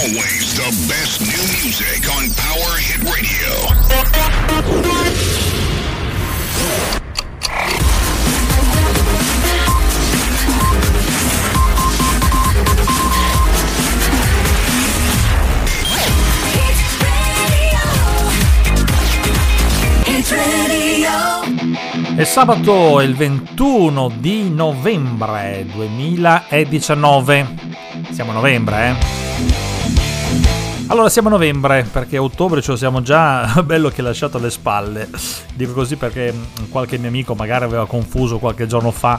Always the best new music on Power Hit Radio. È sabato il 21 di novembre 2019. Siamo a novembre, eh? Allora siamo a novembre perché ottobre ce lo siamo già bello che lasciato alle spalle. Dico così perché qualche mio amico magari aveva confuso qualche giorno fa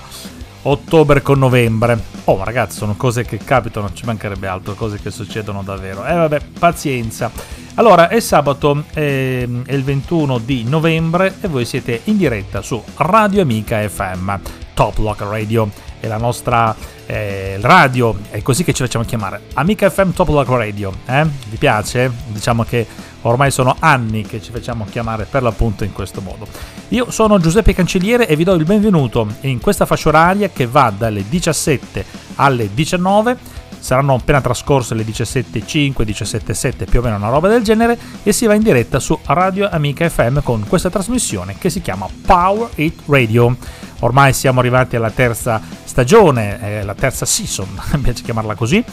ottobre con novembre. Oh ragazzi, sono cose che capitano, ci mancherebbe altro, cose che succedono davvero. Eh vabbè, pazienza. Allora, è sabato, eh, è il 21 di novembre e voi siete in diretta su Radio Amica FM, Top Lock Radio, è la nostra eh, radio, è così che ci facciamo chiamare, Amica FM Top Lock Radio, eh? Vi piace? Diciamo che ormai sono anni che ci facciamo chiamare per l'appunto in questo modo. Io sono Giuseppe Cancelliere e vi do il benvenuto in questa fascia oraria che va dalle 17 alle 19 saranno appena trascorse le 17.5, 17.7 più o meno una roba del genere e si va in diretta su Radio Amica FM con questa trasmissione che si chiama Power It Radio. Ormai siamo arrivati alla terza stagione, eh, la terza season, mi piace chiamarla così.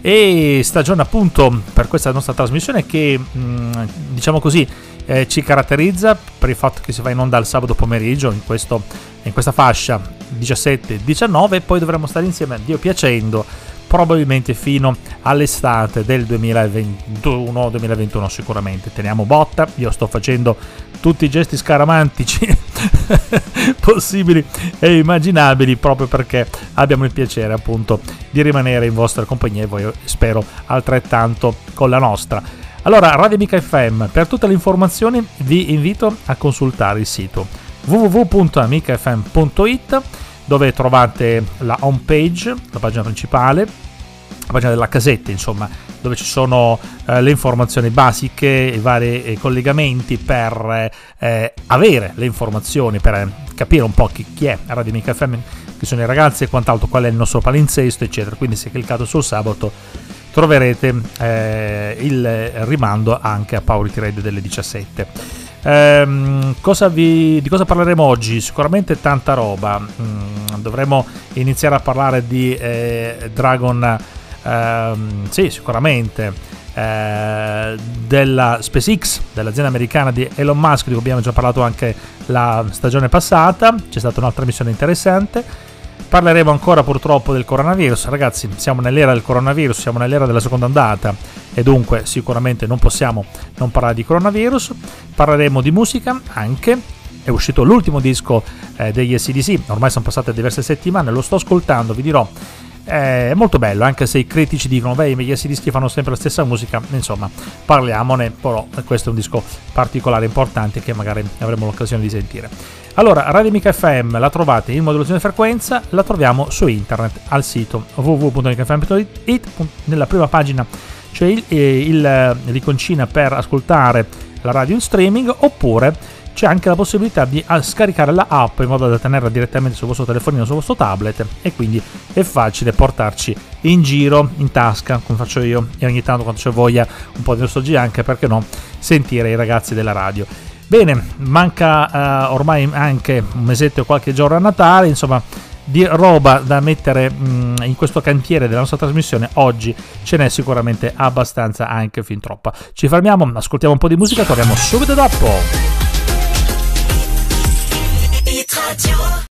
E stagione appunto per questa nostra trasmissione che mm, diciamo così eh, ci caratterizza per il fatto che si va in onda il sabato pomeriggio in, questo, in questa fascia 17-19 e poi dovremo stare insieme Dio piacendo probabilmente fino all'estate del 2021-2021 sicuramente. Teniamo botta, io sto facendo tutti i gesti scaramantici possibili e immaginabili proprio perché abbiamo il piacere appunto di rimanere in vostra compagnia e voi spero altrettanto con la nostra. Allora, Radio Amica FM, per tutte le informazioni vi invito a consultare il sito www.amicafm.it dove trovate la home page, la pagina principale, la pagina della casetta, insomma, dove ci sono eh, le informazioni basiche, i vari eh, collegamenti per eh, avere le informazioni, per capire un po' chi, chi è Radio Amica FM, chi sono i ragazzi e quant'altro, qual è il nostro palinsesto, eccetera. Quindi se cliccate sul sabato troverete eh, il rimando anche a Power Radio delle 17. Ehm, cosa vi, di cosa parleremo oggi? Sicuramente tanta roba. Mm, dovremo iniziare a parlare di eh, Dragon. Ehm, sì, sicuramente. Eh, della SpaceX, dell'azienda americana di Elon Musk, di cui abbiamo già parlato anche la stagione passata. C'è stata un'altra missione interessante Parleremo ancora purtroppo del coronavirus. Ragazzi, siamo nell'era del coronavirus, siamo nell'era della seconda ondata e dunque sicuramente non possiamo non parlare di coronavirus. Parleremo di musica anche. È uscito l'ultimo disco eh, degli SDC, ormai sono passate diverse settimane, lo sto ascoltando, vi dirò è molto bello, anche se i critici dicono, beh, i dischi fanno sempre la stessa musica, insomma, parliamone, però questo è un disco particolare, importante, che magari avremo l'occasione di sentire. Allora, Radio Amica FM la trovate in modulazione frequenza, la troviamo su internet al sito www.amicafm.it, nella prima pagina c'è il, eh, il, l'iconcina per ascoltare la radio in streaming, oppure c'è anche la possibilità di ah, scaricare la app in modo da tenerla direttamente sul vostro telefonino, sul vostro tablet e quindi è facile portarci in giro, in tasca, come faccio io e ogni tanto quando c'è voglia un po' di nostalgia anche perché no, sentire i ragazzi della radio. Bene, manca uh, ormai anche un mesetto o qualche giorno a Natale, insomma di roba da mettere mh, in questo cantiere della nostra trasmissione oggi ce n'è sicuramente abbastanza anche fin troppa. Ci fermiamo, ascoltiamo un po' di musica, torniamo subito dopo. 就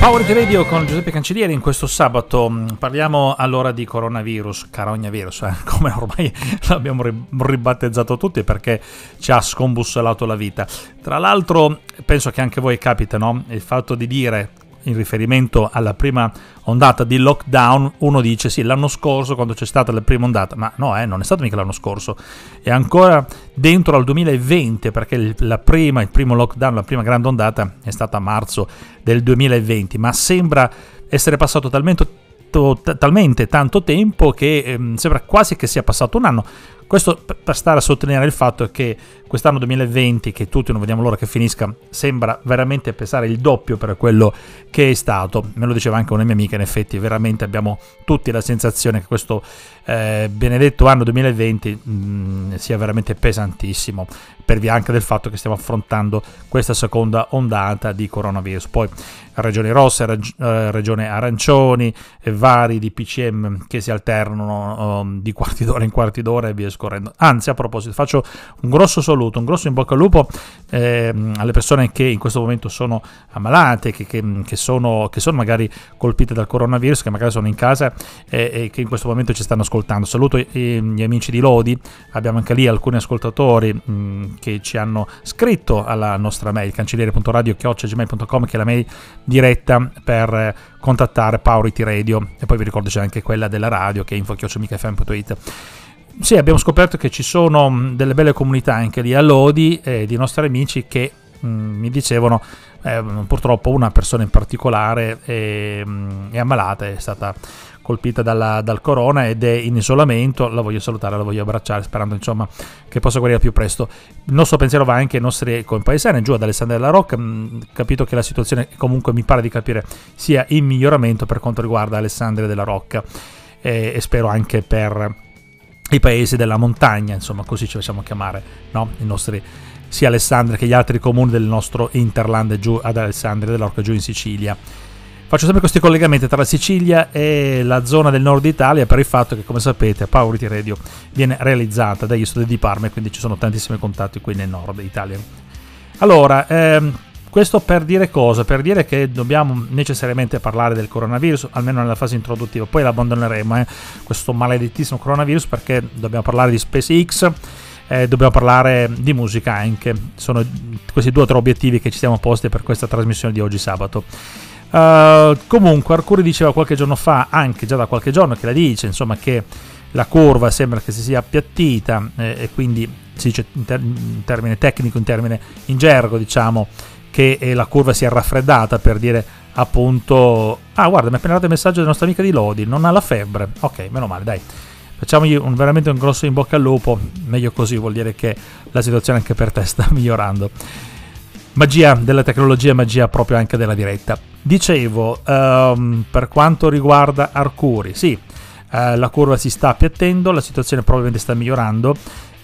Power Radio con Giuseppe Cancellieri in questo sabato mm, parliamo allora di coronavirus, carognavirus, eh? come ormai l'abbiamo ribattezzato tutti perché ci ha scombussolato la vita. Tra l'altro penso che anche voi capita, no? Il fatto di dire in riferimento alla prima ondata di lockdown, uno dice sì, l'anno scorso quando c'è stata la prima ondata, ma no, eh, non è stato mica l'anno scorso, è ancora dentro al 2020 perché la prima, il primo lockdown, la prima grande ondata è stata a marzo del 2020, ma sembra essere passato talmente, talmente, t- talmente tanto tempo che ehm, sembra quasi che sia passato un anno. Questo per stare a sottolineare il fatto che quest'anno 2020, che tutti non vediamo l'ora che finisca, sembra veramente pesare il doppio per quello che è stato. Me lo diceva anche una mia amica, in effetti veramente abbiamo tutti la sensazione che questo eh, benedetto anno 2020 mh, mm, sia veramente pesantissimo, per via anche del fatto che stiamo affrontando questa seconda ondata di coronavirus. Poi regioni rosse, rag- eh, regione arancioni, e vari di PCM che si alternano um, di quarti d'ora in quarti d'ora e via scorrendo. Anzi, a proposito, faccio un grosso saluto, un grosso in bocca al lupo eh, alle persone che in questo momento sono ammalate, che, che, che, sono, che, sono, magari colpite dal coronavirus, che magari sono in casa e, e che in questo momento ci stanno ascoltando. Saluto gli amici di Lodi, abbiamo anche lì alcuni ascoltatori mh, che ci hanno scritto alla nostra mail cancelliere.radio.gmail.com che è la mail diretta per contattare Powerity Radio. E poi vi ricordo c'è anche quella della radio che è info.micafm.it sì, abbiamo scoperto che ci sono delle belle comunità anche lì a Lodi eh, di nostri amici che mh, mi dicevano eh, purtroppo una persona in particolare è, è ammalata, è stata colpita dalla, dal corona ed è in isolamento, la voglio salutare, la voglio abbracciare sperando insomma che possa guarire più presto. Il nostro pensiero va anche ai nostri compaesani giù ad Alessandria della Rocca, mh, capito che la situazione comunque mi pare di capire sia in miglioramento per quanto riguarda Alessandria della Rocca e, e spero anche per i paesi della montagna, insomma così ci facciamo chiamare, no? i nostri sia Alessandria che gli altri comuni del nostro Interland giù ad Alessandria dell'Orca giù in Sicilia. Faccio sempre questi collegamenti tra la Sicilia e la zona del nord Italia per il fatto che, come sapete, Powerity Radio viene realizzata dagli studi di Parma e quindi ci sono tantissimi contatti qui nel nord Italia. Allora, ehm, questo per dire cosa? Per dire che dobbiamo necessariamente parlare del coronavirus, almeno nella fase introduttiva, poi l'abbandoneremo, eh, questo maledettissimo coronavirus, perché dobbiamo parlare di SpaceX. Eh, dobbiamo parlare di musica anche. Sono questi due o tre obiettivi che ci siamo posti per questa trasmissione di oggi sabato. Uh, comunque, Arcuri diceva qualche giorno fa, anche già da qualche giorno che la dice, insomma, che la curva sembra che si sia appiattita eh, e quindi si dice in, ter- in, termine tecnico, in termine in gergo, diciamo, che eh, la curva si è raffreddata per dire appunto, ah guarda, mi è appena arrivato il messaggio della nostra amica di Lodi, non ha la febbre, ok, meno male, dai. Facciamogli un, veramente un grosso in bocca al lupo, meglio così, vuol dire che la situazione anche per te sta migliorando. Magia della tecnologia, magia proprio anche della diretta. Dicevo, um, per quanto riguarda Arcuri, sì, uh, la curva si sta appiattendo, la situazione probabilmente sta migliorando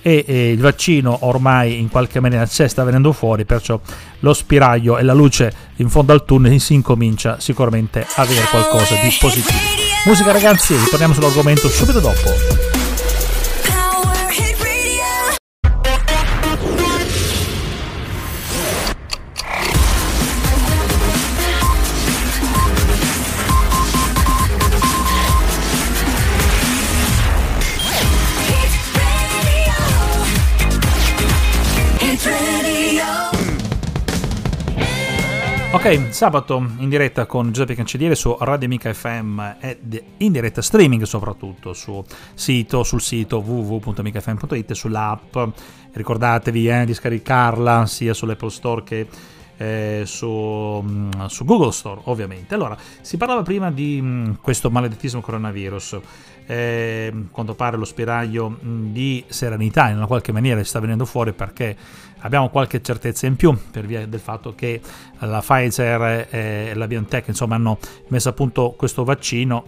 e, e, il vaccino ormai in qualche maniera c'è, sta venendo fuori, perciò lo spiraglio e la luce in fondo al tunnel si incomincia sicuramente a avere qualcosa di positivo. Musica ragazzi, ritorniamo sull'argomento subito dopo. Ok, sabato in diretta con Giuseppe Cancelliere su Radio Amica FM e in diretta streaming soprattutto su sito, sul sito www.amicafm.it e sull'app. Ricordatevi eh, di scaricarla sia sull'Apple Store che eh, su, mm, su, Google Store ovviamente. Allora, si parlava prima di mm, questo maledettissimo coronavirus. Eh, quanto pare lo spiraglio mm, di serenità in una qualche maniera sta venendo fuori perché abbiamo qualche certezza in più per via del fatto che la Pfizer e la BioNTech insomma, hanno messo a punto questo vaccino,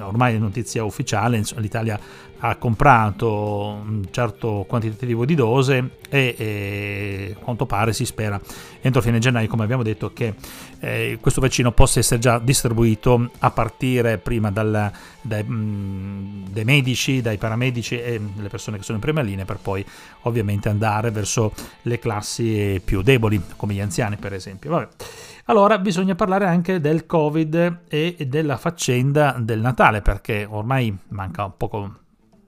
ormai è notizia ufficiale, l'Italia ha comprato un certo quantitativo di dose e, e quanto pare si spera entro fine gennaio, come abbiamo detto, che eh, questo vaccino possa essere già distribuito a partire prima dal, dai, mh, dai medici, dai paramedici e le persone che sono in prima linea per poi ovviamente andare verso le classi più deboli, come gli anziani per esempio. Vabbè. Allora bisogna parlare anche del Covid e della faccenda del Natale, perché ormai manca poco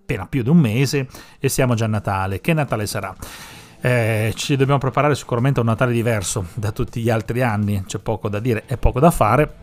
appena più di un mese e siamo già a Natale. Che Natale sarà? Eh, ci dobbiamo preparare sicuramente a un Natale diverso da tutti gli altri anni, c'è poco da dire e poco da fare.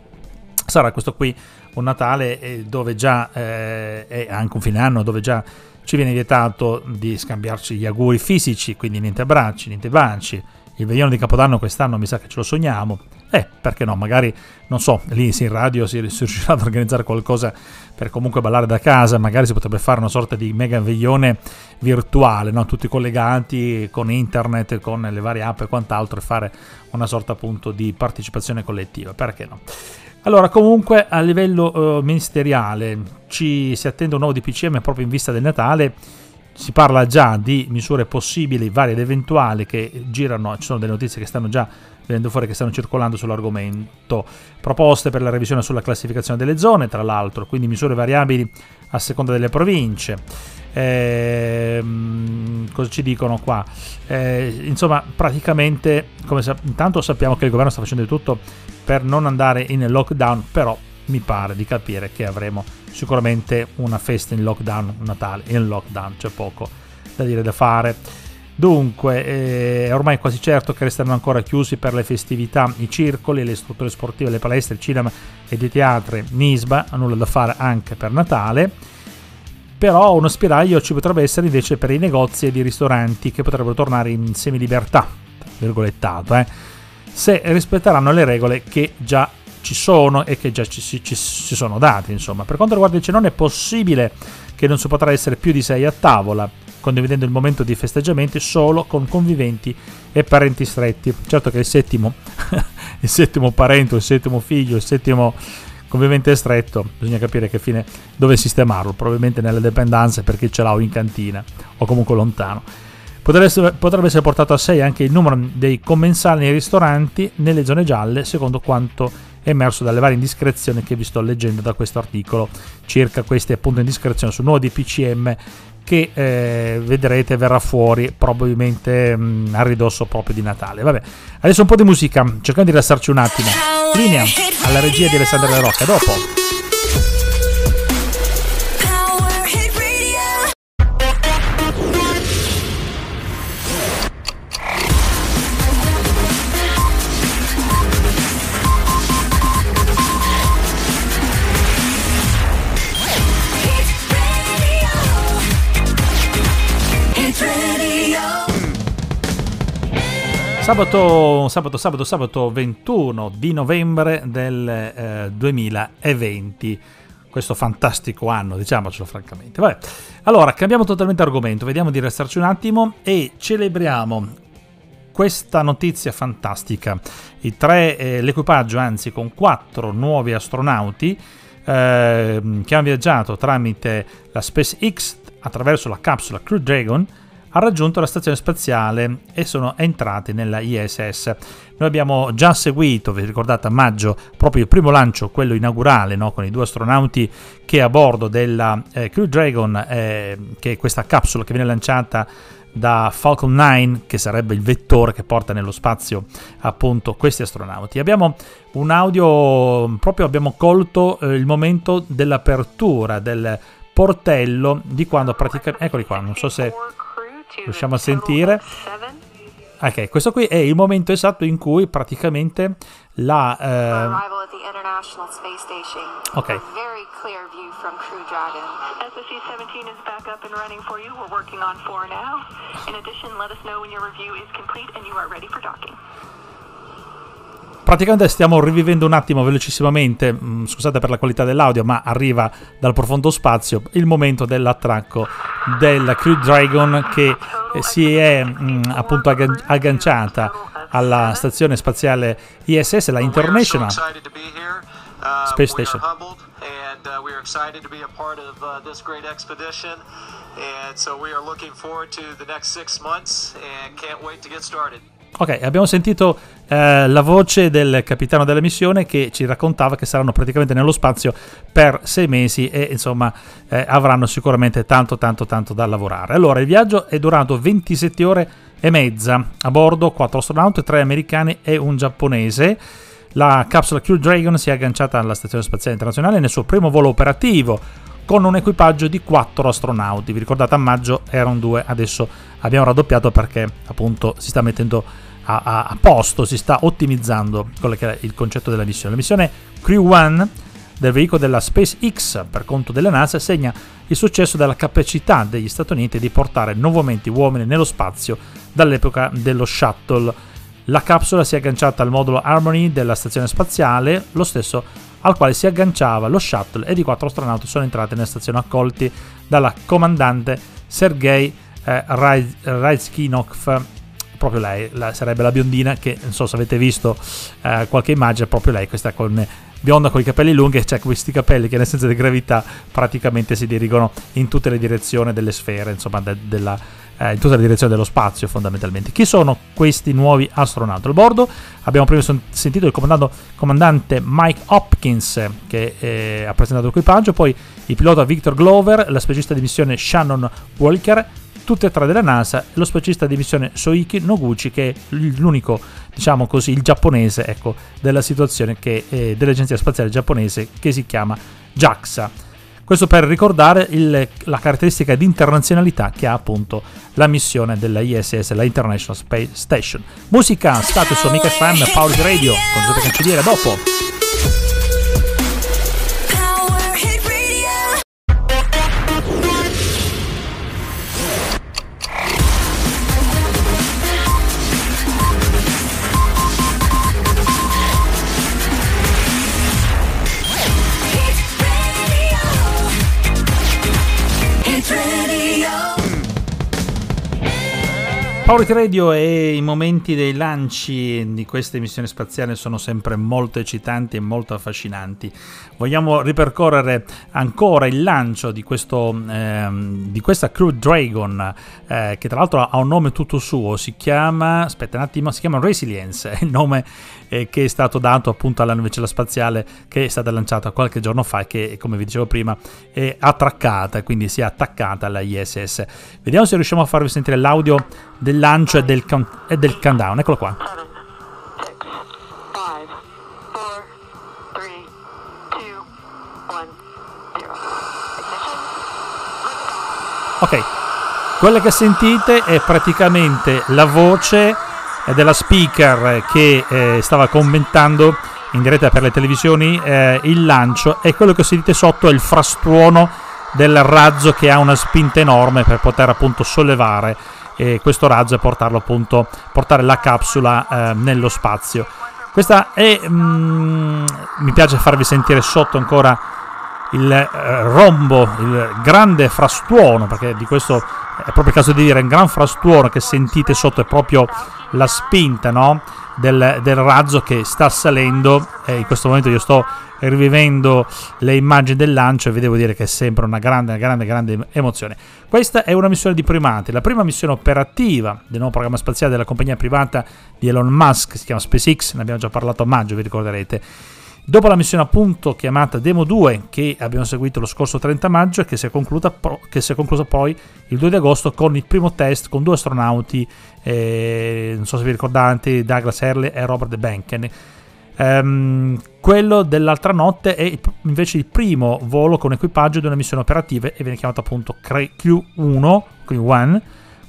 Sarà questo qui un Natale eh, dove già eh, è anche un fine anno dove già ci viene vietato di scambiarci gli auguri fisici, quindi niente abbracci, niente baci. Il veglione di Capodanno quest'anno mi sa che ce lo sogniamo eh, perché no, magari, non so, lì in radio si, riuscirà ad organizzare qualcosa per comunque ballare da casa, magari si potrebbe fare una sorta di mega veglione virtuale, no? tutti collegati con internet, con le varie app e quant'altro e fare una sorta appunto di partecipazione collettiva, perché no? Allora, comunque a livello uh, ministeriale ci si attende un nuovo DPCM proprio in vista del Natale. Si parla già di misure possibili, varie ed eventuali che girano, ci sono delle notizie che stanno già venendo fuori che stanno circolando sull'argomento. Proposte per la revisione sulla classificazione delle zone, tra l'altro, quindi misure variabili a seconda delle province. Eh, cosa ci dicono qua? Eh, insomma, praticamente, come sa- intanto sappiamo che il governo sta facendo di tutto per non andare in lockdown, però mi pare di capire che avremo sicuramente una festa in lockdown, Natale in lockdown, c'è poco da dire da fare. Dunque, eh, è ormai quasi certo che resteranno ancora chiusi per le festività i circoli, le strutture sportive, le palestre, il cinema ed i teatri, Nisba, nulla da fare anche per Natale. Però uno spiraglio ci potrebbe essere invece per i negozi ed i ristoranti che potrebbero tornare in semilibertà, virgolettato, eh, se rispetteranno le regole che già ci sono e che già ci, ci, ci sono date. Insomma, per quanto riguarda il cenone è possibile che non si potrà essere più di 6 a tavola, condividendo il momento di festeggiamenti solo con conviventi e parenti stretti. Certo che il settimo, il settimo parente, il settimo figlio, il settimo convivente stretto, bisogna capire che fine, dove sistemarlo, probabilmente nelle dipendenze per chi ce l'ha o in cantina o comunque lontano. Potrebbe essere, potrebbe essere portato a 6 anche il numero dei commensali nei ristoranti nelle zone gialle, secondo quanto emerso dalle varie indiscrezioni che vi sto leggendo da questo articolo circa queste appunto indiscrezioni sul nuovo DPCM che eh, vedrete verrà fuori probabilmente mh, a ridosso proprio di Natale. Vabbè, adesso un po' di musica, cerchiamo di rilassarci un attimo. Linea alla regia di Alessandro La Rocca, dopo. Sabato, sabato, sabato, sabato 21 di novembre del eh, 2020 questo fantastico anno, diciamocelo francamente. Vabbè. Allora, cambiamo totalmente argomento, vediamo di restarci un attimo e celebriamo questa notizia fantastica. Tre, eh, l'equipaggio, anzi con quattro nuovi astronauti eh, che hanno viaggiato tramite la SpaceX attraverso la capsula Crew Dragon ha raggiunto la stazione spaziale e sono entrati nella ISS. Noi abbiamo già seguito, vi ricordate a maggio, proprio il primo lancio, quello inaugurale, no? con i due astronauti che a bordo della eh, Crew Dragon, eh, che è questa capsula che viene lanciata da Falcon 9, che sarebbe il vettore che porta nello spazio appunto questi astronauti. Abbiamo un audio, proprio abbiamo colto eh, il momento dell'apertura del portello di quando praticamente... Eccoli qua, non so se riusciamo a sentire. Ok, questo qui è il momento esatto in cui praticamente la... Eh... Ok. SSC-17 is back up and running for you. We're working on 4 now. In addition, let us know when your review is complete and you are ready for docking praticamente stiamo rivivendo un attimo velocissimamente, mm, scusate per la qualità dell'audio, ma arriva dal profondo spazio il momento dell'attracco della Crew Dragon che eh, si è mh, mm, appunto agganciata alla stazione spaziale ISS, la International Space Station. and uh, we are excited to be a part of uh, this great expedition. And so we are looking forward to the next six months and can't wait to get started. Ok, abbiamo sentito eh, la voce del capitano della missione che ci raccontava che saranno praticamente nello spazio per sei mesi e insomma eh, avranno sicuramente tanto tanto tanto da lavorare. Allora, il viaggio è durato 27 ore e mezza, a bordo 4 astronauti, 3 americani e un giapponese. La capsula Crew Dragon si è agganciata alla Stazione Spaziale Internazionale nel suo primo volo operativo con un equipaggio di 4 astronauti. Vi ricordate a maggio erano 2, adesso abbiamo raddoppiato perché appunto si sta mettendo a, a, a posto, si sta ottimizzando quello che è il concetto della missione. La missione Crew One del veicolo della SpaceX per conto della NASA segna il successo della capacità degli Stati Uniti di portare nuovamente uomini nello spazio dall'epoca dello shuttle la capsula si è agganciata al modulo Harmony della stazione spaziale, lo stesso al quale si agganciava lo shuttle ed i quattro astronauti sono entrati nella stazione accolti dalla comandante Sergei eh, Raizkinov proprio lei, la, sarebbe la biondina che non so se avete visto eh, qualche immagine, proprio lei, questa con bionda con i capelli lunghi c'è questi capelli che nel senso di gravità praticamente si dirigono in tutte le direzioni delle sfere, insomma de, della, eh, in tutte le direzioni dello spazio fondamentalmente. Chi sono questi nuovi astronauti? Al bordo abbiamo prima sentito il comandante Mike Hopkins che eh, ha presentato l'equipaggio, poi il pilota Victor Glover, la specialista di missione Shannon Walker, tutte e tre della NASA, lo specialista di missione Soiki Noguchi, che è l'unico, diciamo così, il giapponese ecco, della situazione che, eh, dell'agenzia spaziale giapponese che si chiama JAXA. Questo per ricordare il, la caratteristica di internazionalità che ha appunto la missione della ISS, la International Space Station. Musica, status su Mica FM, Power Radio, con Giuseppe Cancelliere, dopo. Power Radio e i momenti dei lanci di queste missioni spaziali sono sempre molto eccitanti e molto affascinanti. Vogliamo ripercorrere ancora il lancio di, questo, eh, di questa Crew Dragon, eh, che tra l'altro ha un nome tutto suo, si chiama, aspetta un attimo, si chiama Resilience, è il nome eh, che è stato dato appunto alla navicella spaziale che è stata lanciata qualche giorno fa e che, come vi dicevo prima, è attraccata, quindi si è attaccata alla ISS. Vediamo se riusciamo a farvi sentire l'audio del lancio e del, count- e del countdown. Eccolo qua. Ok, quella che sentite è praticamente la voce della speaker che eh, stava commentando in diretta per le televisioni eh, il lancio e quello che sentite sotto è il frastuono del razzo che ha una spinta enorme per poter appunto sollevare eh, questo razzo e portarlo appunto portare la capsula eh, nello spazio. Questa è mm, mi piace farvi sentire sotto ancora il eh, rombo il grande frastuono perché di questo è proprio il caso di dire un gran frastuono che sentite sotto è proprio la spinta no? del, del, razzo che sta salendo e in questo momento io sto rivivendo le immagini del lancio e vi devo dire che è sempre una grande, grande, grande emozione. Questa è una missione di primati, la prima missione operativa del nuovo programma spaziale della compagnia privata di Elon Musk, si chiama SpaceX, ne abbiamo già parlato a maggio, vi ricorderete Dopo la missione appunto chiamata Demo 2 che abbiamo seguito lo scorso 30 maggio e che si è conclusa, che si è conclusa poi il 2 di agosto con il primo test con due astronauti, eh, non so se vi ricordate, Douglas Hurley e Robert Benken. Um, quello dell'altra notte è invece il primo volo con equipaggio di una missione operativa e viene chiamato appunto Q1, Q1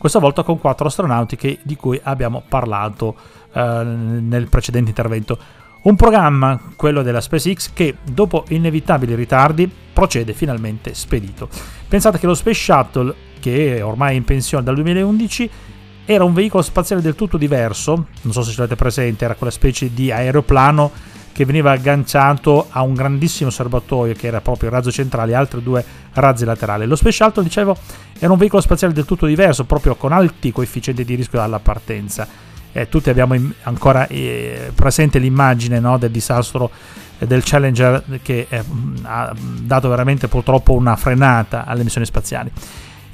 questa volta con quattro astronauti che, di cui abbiamo parlato uh, nel precedente intervento. Un programma, quello della SpaceX, che dopo inevitabili ritardi procede finalmente spedito. Pensate che lo Space Shuttle, che è ormai in pensione dal 2011, era un veicolo spaziale del tutto diverso, non so se ce l'avete presente, era quella specie di aeroplano che veniva agganciato a un grandissimo serbatoio che era proprio il razzo centrale e altri due razzi laterali. Lo Space Shuttle, dicevo, era un veicolo spaziale del tutto diverso, proprio con alti coefficienti di rischio alla partenza eh, tutti abbiamo in, ancora eh, presente l'immagine no, del disastro eh, del Challenger che eh, ha dato veramente purtroppo una frenata alle missioni spaziali.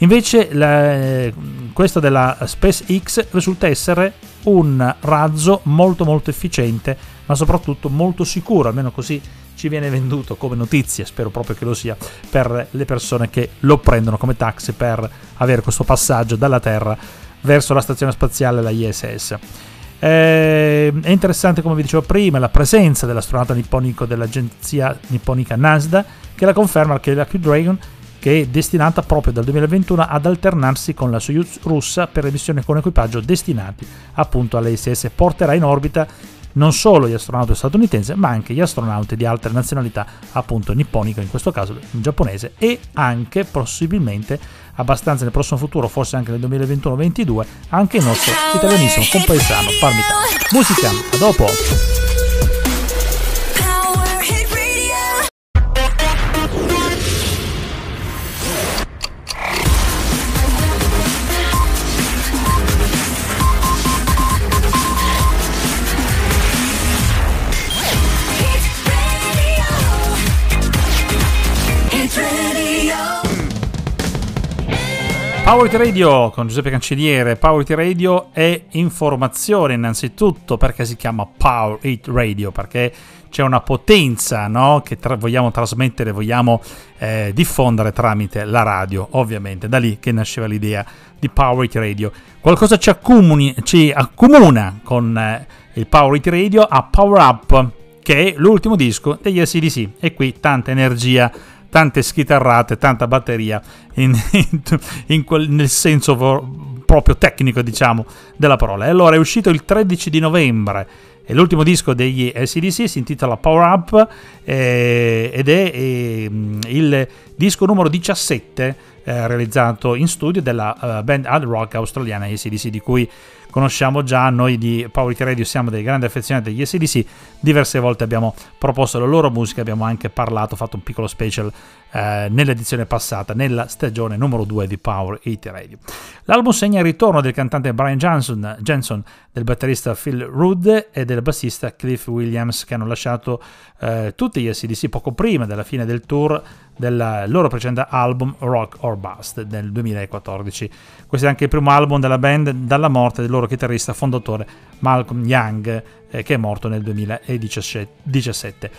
Invece la, eh, questo della SpaceX risulta essere un razzo molto molto efficiente, ma soprattutto molto sicuro, almeno così ci viene venduto come notizia, spero proprio che lo sia, per le persone che lo prendono come taxi per avere questo passaggio dalla Terra verso la stazione spaziale, la ISS. Eh, è interessante, come vi dicevo prima, la presenza dell'astronauta nipponico dell'agenzia nipponica NASDA, che la conferma che la Crew Dragon, che è destinata proprio dal 2021 ad alternarsi con la Soyuz russa per le missioni con equipaggio destinati appunto all'ISS, porterà in orbita non solo gli astronauti statunitensi, ma anche gli astronauti di altre nazionalità, appunto nipponico in questo caso, in giapponese, e anche possibilmente abbastanza nel prossimo futuro, forse anche nel 2021-22, anche il nostro italianissimo compaesano Parmitano. Musica, a dopo! Power It Radio con Giuseppe Cancelliere. Power It Radio è informazione innanzitutto perché si chiama Power It Radio, perché c'è una potenza no? che tra- vogliamo trasmettere, vogliamo eh, diffondere tramite la radio, ovviamente. Da lì che nasceva l'idea di Power It Radio. Qualcosa ci, accumuni, ci accomuna con eh, il Power It Radio a Power Up, che è l'ultimo disco degli SDC. E qui tanta energia tante schitarrate, tanta batteria in, in, in quel, nel senso proprio tecnico, diciamo, della parola. E allora è uscito il 13 di novembre. E l'ultimo disco degli SDC si intitola Power Up eh, ed è eh, il disco numero 17 eh, realizzato in studio della uh, band hard rock australiana ACDC di cui conosciamo già, noi di Power Radio siamo dei grandi affezionati degli SDC, diverse volte abbiamo proposto la loro musica, abbiamo anche parlato, fatto un piccolo special eh, nell'edizione passata, nella stagione numero 2 di Power 80 Radio. L'album segna il ritorno del cantante Brian Johnson, Jensen, del batterista Phil Rudd e del bassista Cliff Williams che hanno lasciato eh, tutti gli SDC poco prima della fine del tour del loro precedente album Rock or Bust del 2014. Questo è anche il primo album della band dalla morte del loro chitarrista fondatore Malcolm Young eh, che è morto nel 2017.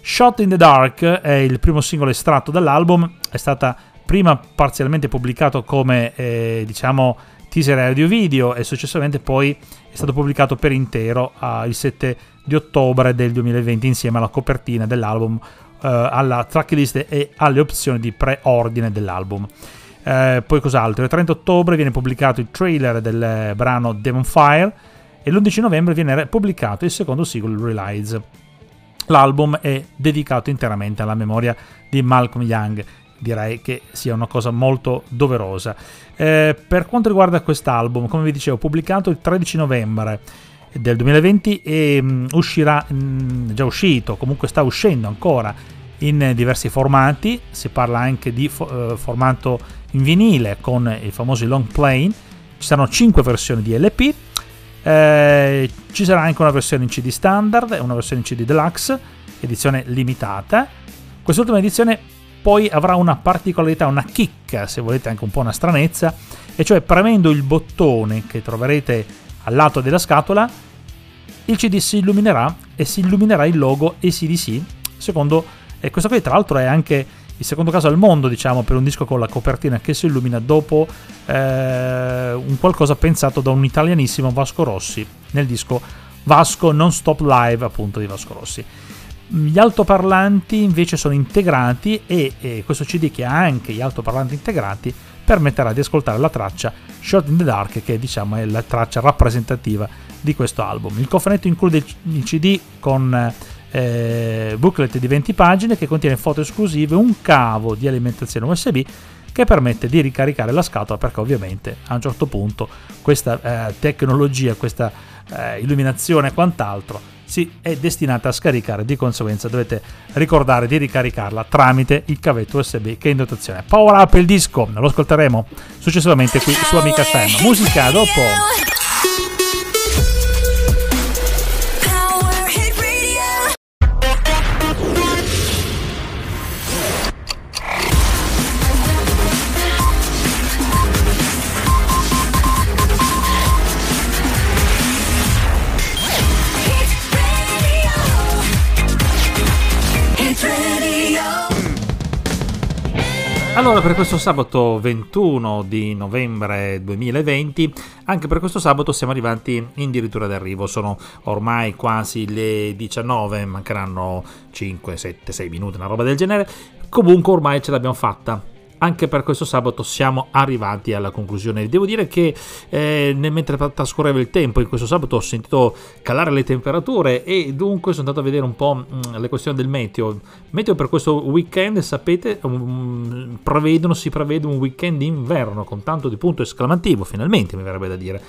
Shot in the Dark è il primo singolo estratto dall'album, è stata prima parzialmente pubblicato come eh, diciamo teaser audio video e successivamente poi è stato pubblicato per intero uh, il 7 di ottobre del 2020 insieme alla copertina dell'album eh, alla tracklist e alle opzioni di preordine dell'album. Eh, poi cos'altro? Il 30 ottobre viene pubblicato il trailer del brano Demon Fire e l'11 novembre viene pubblicato il secondo singolo Realize. L'album è dedicato interamente alla memoria di Malcolm Young, direi che sia una cosa molto doverosa. Eh, per quanto riguarda quest'album, come vi dicevo, pubblicato il 13 novembre del 2020 e um, uscirà, um, già uscito, comunque sta uscendo ancora in diversi formati, si parla anche di fo- uh, formato in vinile con i famosi long plane, ci saranno 5 versioni di LP, eh, ci sarà anche una versione in CD standard e una versione in CD deluxe, edizione limitata. Quest'ultima edizione poi avrà una particolarità, una chicca, se volete anche un po' una stranezza, e cioè premendo il bottone che troverete al lato della scatola il CD si illuminerà e si illuminerà il logo ACDC, secondo, e questo qui tra l'altro è anche il secondo caso al mondo, diciamo, per un disco con la copertina che si illumina dopo eh, un qualcosa pensato da un italianissimo Vasco Rossi nel disco Vasco Non Stop Live, appunto, di Vasco Rossi. Gli altoparlanti invece sono integrati e, e questo CD che ha anche gli altoparlanti integrati permetterà di ascoltare la traccia Shot in the Dark che diciamo è la traccia rappresentativa di questo album. Il cofanetto include il CD con eh, booklet di 20 pagine che contiene foto esclusive, un cavo di alimentazione USB che permette di ricaricare la scatola perché ovviamente a un certo punto questa eh, tecnologia, questa eh, illuminazione e quant'altro si è destinata a scaricare, di conseguenza dovete ricordare di ricaricarla tramite il cavetto USB che è in dotazione. Power Up il disco, lo ascolteremo successivamente qui su Amica FM. Musica dopo. Allora, per questo sabato 21 di novembre 2020, anche per questo sabato siamo arrivati in dirittura d'arrivo. Sono ormai quasi le 19, mancheranno 5, 7, 6 minuti, una roba del genere. Comunque ormai ce l'abbiamo fatta. Anche per questo sabato siamo arrivati alla conclusione. Devo dire che eh, mentre trascorreva il tempo in questo sabato ho sentito calare le temperature e dunque sono andato a vedere un po' mh, mm, le questioni del meteo. Meteo per questo weekend, sapete, um, prevedono, si prevede un weekend d'inverno con tanto di punto esclamativo, finalmente mi verrebbe da dire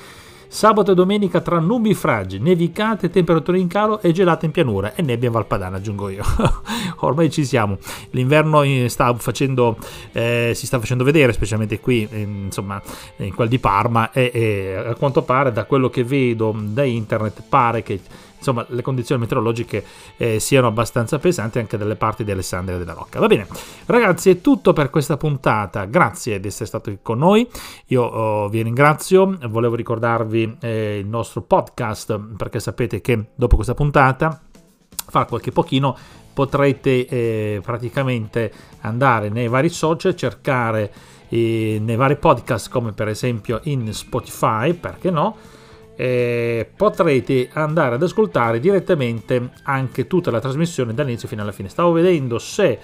Sabato e domenica tra nubi fragi, nevicate, temperature in calo e gelate in pianura e nebbia in Valpadana, aggiungo io. Ormai ci siamo. L'inverno sta facendo, eh, si sta facendo vedere, specialmente qui, eh, insomma, in quel di Parma e, e a quanto pare da quello che vedo da internet pare che insomma le condizioni meteorologiche eh, siano abbastanza pesanti anche dalle parti di Alessandria della Rocca. Va bene, ragazzi, è tutto per questa puntata. Grazie di essere stati con noi. Io oh, vi ringrazio. Volevo ricordarvi eh, il nostro podcast perché sapete che dopo questa puntata fa qualche pochino potrete eh, praticamente andare nei vari social cercare eh, nei vari podcast come per esempio in Spotify perché no eh, potrete andare ad ascoltare direttamente anche tutta la trasmissione dall'inizio fino alla fine. Stavo vedendo se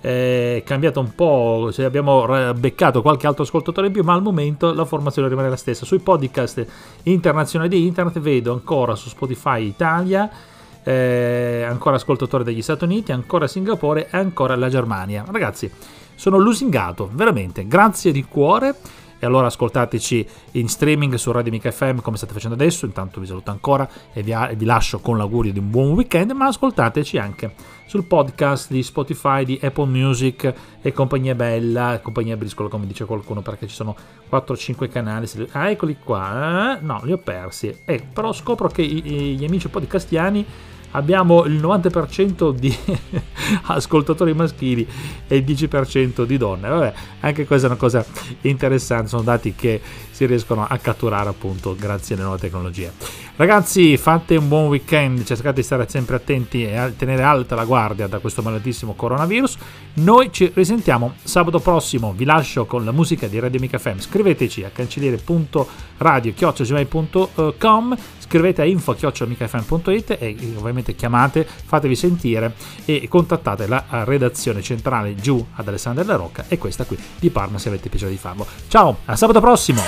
è cambiato un po', se abbiamo beccato qualche altro ascoltatore in più, ma al momento la formazione rimane la stessa. Sui podcast internazionali di internet vedo ancora su Spotify Italia, eh, ancora ascoltatore degli Stati Uniti, ancora Singapore e ancora la Germania. Ragazzi, sono lusingato, veramente, grazie di cuore e allora ascoltateci in streaming su Radio Mica FM come state facendo adesso. Intanto vi saluto ancora e vi, vi lascio con l'augurio di un buon weekend, ma ascoltateci anche sul podcast di Spotify, di Apple Music e compagnia bella, compagnia briscola come dice qualcuno perché ci sono 4-5 canali. Ah, eccoli qua. No, li ho persi. Eh, però scopro che gli amici podcastiani abbiamo il 90% di ascoltatori maschili e il 10% di donne. Vabbè, anche questa è una cosa interessante, sono dati che si riescono a catturare appunto grazie alle nuove tecnologie. Ragazzi, fate un buon weekend, cercate di stare sempre attenti e tenere alta la guardia da questo maledissimo coronavirus. Noi ci risentiamo sabato prossimo, vi lascio con la musica di Radio Mica FM. Scriveteci a cancelliere.radio.com scrivete a info.micafm.it e ovviamente chiamate, fatevi sentire e contattate la redazione centrale giù ad Alessandria della Rocca e questa qui di Parma se avete piacere di farlo. Ciao, a sabato prossimo!